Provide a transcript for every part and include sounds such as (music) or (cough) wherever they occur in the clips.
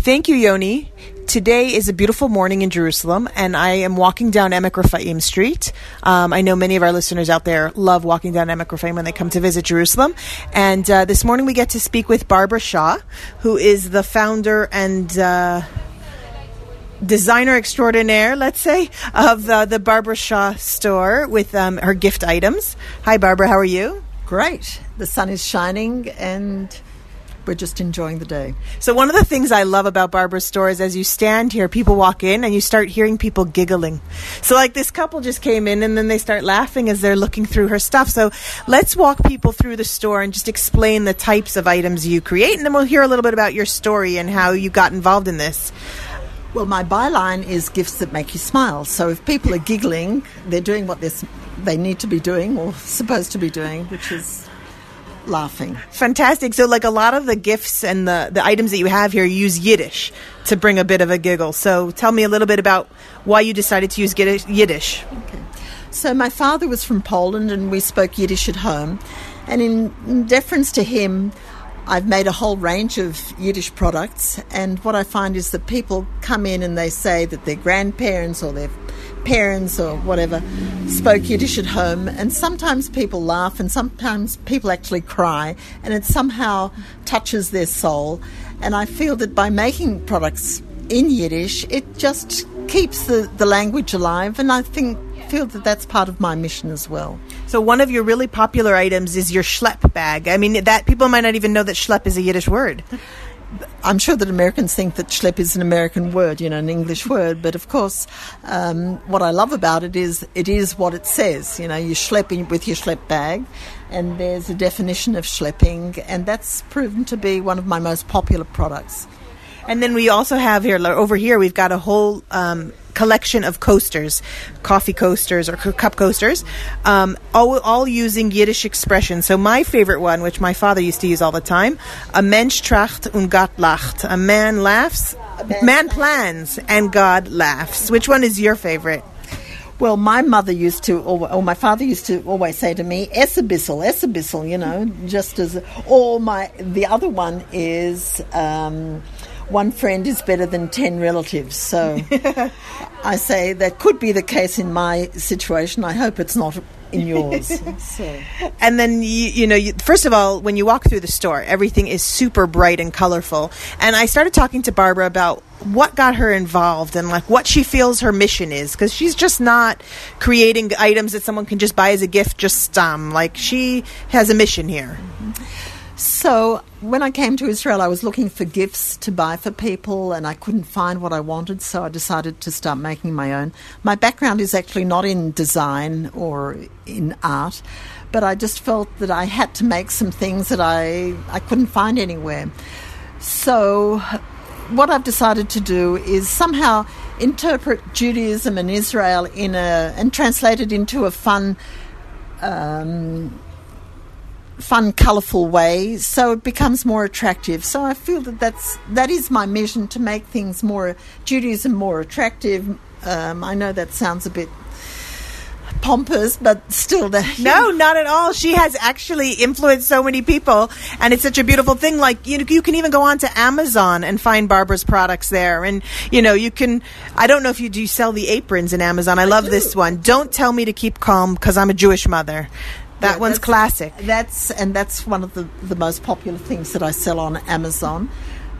Thank you, Yoni. Today is a beautiful morning in Jerusalem, and I am walking down Emek Rephaim Street. Um, I know many of our listeners out there love walking down Emek Rephaim when they come to visit Jerusalem. And uh, this morning we get to speak with Barbara Shaw, who is the founder and uh, designer extraordinaire, let's say, of uh, the Barbara Shaw store with um, her gift items. Hi, Barbara. How are you? Great. The sun is shining and we're just enjoying the day. So one of the things I love about Barbara's store is as you stand here, people walk in and you start hearing people giggling. So like this couple just came in and then they start laughing as they're looking through her stuff. So let's walk people through the store and just explain the types of items you create and then we'll hear a little bit about your story and how you got involved in this. Well, my byline is gifts that make you smile. So if people are giggling, they're doing what they need to be doing or supposed to be doing, which is laughing. Fantastic. So, like a lot of the gifts and the, the items that you have here use Yiddish to bring a bit of a giggle. So, tell me a little bit about why you decided to use Yiddish. Okay. So, my father was from Poland and we spoke Yiddish at home. And in deference to him, I've made a whole range of Yiddish products, and what I find is that people come in and they say that their grandparents or their parents or whatever spoke Yiddish at home, and sometimes people laugh and sometimes people actually cry, and it somehow touches their soul. And I feel that by making products in Yiddish, it just keeps the, the language alive, and I think feel that that's part of my mission as well. So one of your really popular items is your schlepp bag. I mean, that people might not even know that schlepp is a Yiddish word. I'm sure that Americans think that schlepp is an American word, you know, an English word. But of course, um, what I love about it is it is what it says. You know, you're schlepping with your schlepp bag, and there's a definition of schlepping, and that's proven to be one of my most popular products. And then we also have here over here we've got a whole um, collection of coasters, coffee coasters or cup coasters, um, all, all using Yiddish expressions. So my favorite one, which my father used to use all the time, a Mensch tracht und Gott lacht. A man laughs, man plans and God laughs. Which one is your favorite? Well, my mother used to, or, my father used to always say to me, "Essabissel, essabissel," you know, just as. Or my the other one is. Um, one friend is better than 10 relatives. So (laughs) I say that could be the case in my situation. I hope it's not in yours. (laughs) so. And then, you, you know, you, first of all, when you walk through the store, everything is super bright and colorful. And I started talking to Barbara about what got her involved and like what she feels her mission is because she's just not creating items that someone can just buy as a gift just um like she has a mission here mm-hmm. So when I came to Israel, I was looking for gifts to buy for people, and I couldn't find what I wanted, so I decided to start making my own. My background is actually not in design or in art, but I just felt that I had to make some things that I, I couldn't find anywhere. So what I've decided to do is somehow interpret Judaism and Israel in a and translate it into a fun um, fun, colourful way, so it becomes more attractive. So I feel that that's that is my mission to make things more Judaism more attractive. Um, I know that sounds a bit pompous, but still, the, (laughs) no, not at all. She has actually influenced so many people, and it's such a beautiful thing. Like you, you can even go on to Amazon and find Barbara's products there, and you know you can. I don't know if you do sell the aprons in Amazon. I, I love do. this one. Don't tell me to keep calm because I'm a Jewish mother. That yeah, one's classic. That's and that's one of the, the most popular things that I sell on Amazon.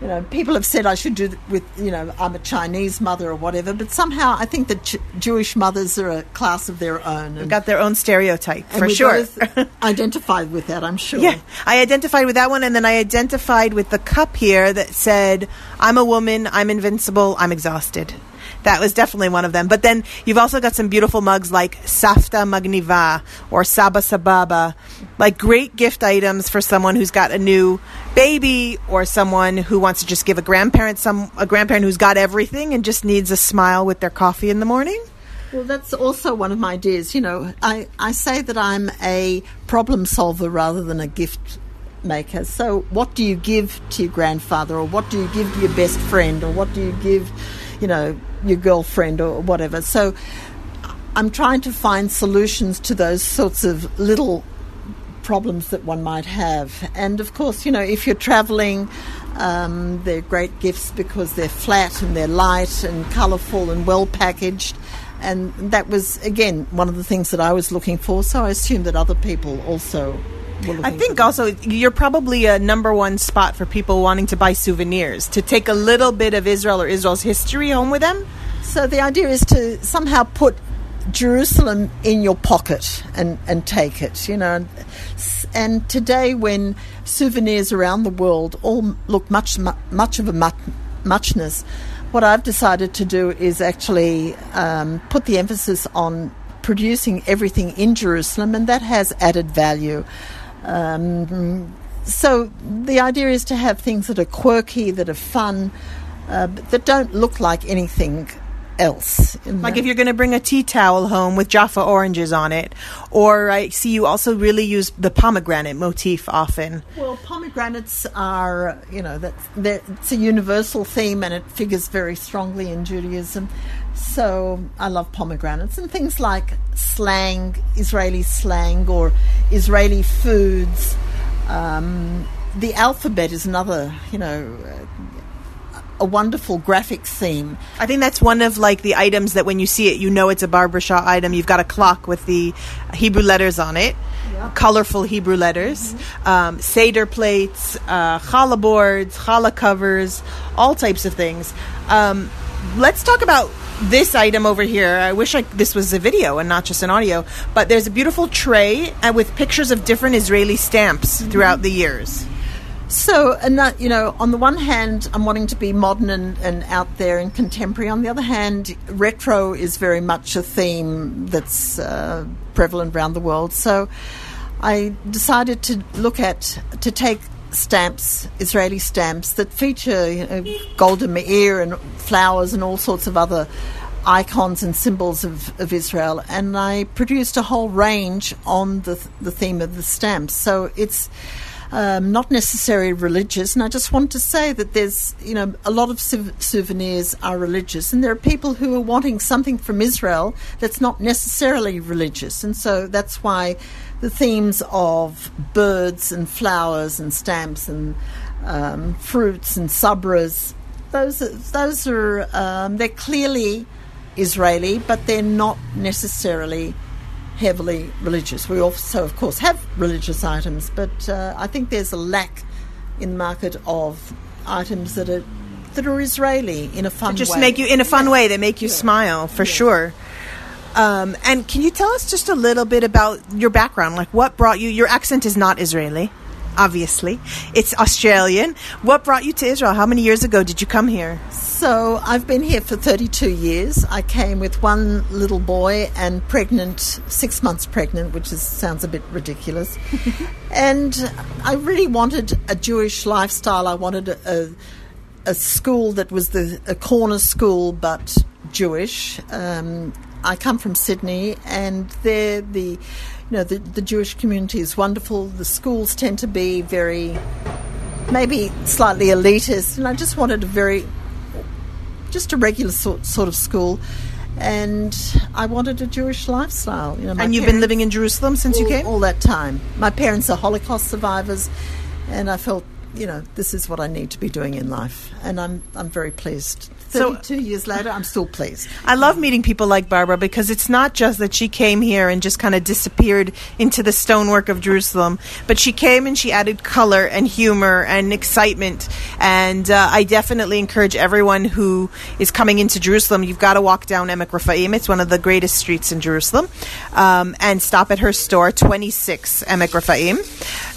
You know, people have said I should do with you know I'm a Chinese mother or whatever, but somehow I think that J- Jewish mothers are a class of their own. They've got their own stereotype for sure. (laughs) identified with that, I'm sure. Yeah, I identified with that one, and then I identified with the cup here that said, "I'm a woman. I'm invincible. I'm exhausted." That was definitely one of them. But then you've also got some beautiful mugs like Safta Magniva or Saba Sababa, like great gift items for someone who's got a new baby or someone who wants to just give a grandparent some a grandparent who's got everything and just needs a smile with their coffee in the morning. Well, that's also one of my ideas. You know, I, I say that I'm a problem solver rather than a gift maker. So, what do you give to your grandfather, or what do you give to your best friend, or what do you give, you know, your girlfriend or whatever. So I'm trying to find solutions to those sorts of little problems that one might have. And of course, you know, if you're traveling, Um, they're great gifts because they're flat and they're light and colourful and well packaged. And that was, again, one of the things that I was looking for. So I assume that other people also I think also you're probably a number one spot for people wanting to buy souvenirs to take a little bit of Israel or Israel's history home with them. So the idea is to somehow put Jerusalem in your pocket and, and take it, you know. And today, when souvenirs around the world all look much much of a muchness, what I've decided to do is actually um, put the emphasis on producing everything in Jerusalem, and that has added value. Um, so the idea is to have things that are quirky, that are fun, uh, but that don't look like anything else. Like if you're going to bring a tea towel home with Jaffa oranges on it, or I see you also really use the pomegranate motif often. Well, pomegranates are, you know, that's it's a universal theme and it figures very strongly in Judaism. So I love pomegranates and things like slang, Israeli slang, or Israeli foods. Um, the alphabet is another, you know, a wonderful graphic theme. I think that's one of like the items that when you see it, you know it's a Barbara Shaw item. You've got a clock with the Hebrew letters on it, colorful Hebrew letters, um, Seder plates, uh, challah boards, challah covers, all types of things. Um, let's talk about this item over here. I wish I, this was a video and not just an audio, but there's a beautiful tray uh, with pictures of different Israeli stamps throughout the years. So, and that, you know, on the one hand, I'm wanting to be modern and, and out there and contemporary. On the other hand, retro is very much a theme that's uh, prevalent around the world. So, I decided to look at to take stamps, Israeli stamps that feature you know, Golda Meir and flowers and all sorts of other icons and symbols of, of Israel, and I produced a whole range on the the theme of the stamps. So it's um, not necessarily religious. And I just want to say that there's, you know, a lot of sou- souvenirs are religious, and there are people who are wanting something from Israel that's not necessarily religious. And so that's why the themes of birds and flowers and stamps and um, fruits and sabras, those are, those are um, they're clearly Israeli, but they're not necessarily heavily religious. We also, of course, have religious items, but uh, I think there's a lack in the market of items that are that are Israeli in a fun just way. make you in a fun Yeah. way they make you Yeah. smile for Yeah. sure um, and can you tell us just a little bit about your background like what brought you your accent is not israeli obviously it's australian what brought you to israel how many years ago did you come here So I've been here for 32 years. I came with one little boy and pregnant, six months pregnant, which is, sounds a bit ridiculous. (laughs) and I really wanted a Jewish lifestyle. I wanted a, a, a school that was the a corner school but Jewish. Um, I come from Sydney, and there the you know the, the Jewish community is wonderful. The schools tend to be very maybe slightly elitist, and I just wanted a very just a regular sort, sort of school, and I wanted a Jewish lifestyle. You know, and you've been living in jerusalem since you came all that time. My parents are Holocaust survivors, and I felt, you know, this is what I need to be doing in life, and I'm I'm very pleased. So- Thirty-two years later, I'm still pleased. I love meeting people like Barbara because it's not just that she came here and just kind of disappeared into the stonework of Jerusalem, but she came and she added color and humor and excitement. And uh, I definitely encourage everyone who is coming into Jerusalem, you've got to walk down Emek Rafaim. It's one of the greatest streets in Jerusalem. Um, and stop at her store, 26 Emek Raphaim.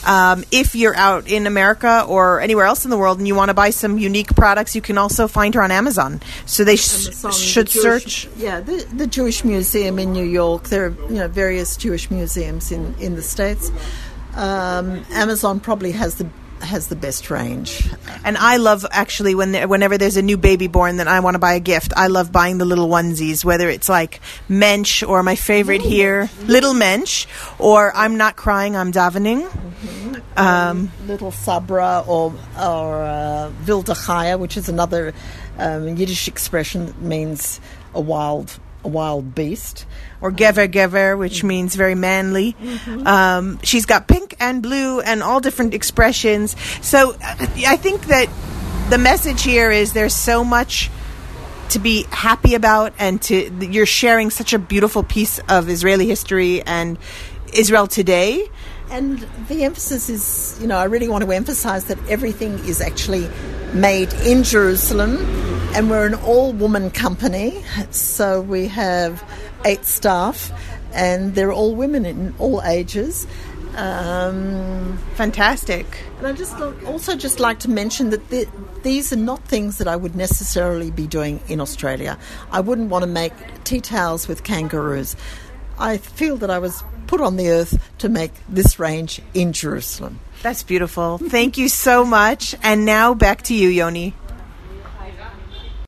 Um, if you're out in America or anywhere else in the world and you want to buy some unique products, you can also find her on Amazon. So they sh- Amazon, should the Jewish- search. Yeah, the, the Jewish Museum in New York. There are you know various Jewish museums in in the states. Um, Amazon probably has the has the best range. And I love actually when there, whenever there's a new baby born that I want to buy a gift, I love buying the little onesies, whether it's like Mensch or my favorite here, Little Mensch, or I'm not crying, I'm davening. Um, Little Sabra or or uh, Wilde Chaya, which is another um, Yiddish expression that means a wild wild beast. or gever gever, which means very manly. Um, she's got pink and blue and all different expressions. So uh, I think that the message here is there's so much to be happy about, and to you're sharing such a beautiful piece of Israeli history and Israel today. And the emphasis is, you know, I really want to emphasize that everything is actually made in Jerusalem, and we're an all woman company. So we have eight staff, and they're all women in all ages. Um, Fantastic. and I just also just like to mention that the, these are not things that I would necessarily be doing in Australia. I wouldn't want to make tea towels with kangaroos. I feel that I was put on the earth to make this range in Jerusalem. That's beautiful. Thank you so much. And now back to you, Yoni.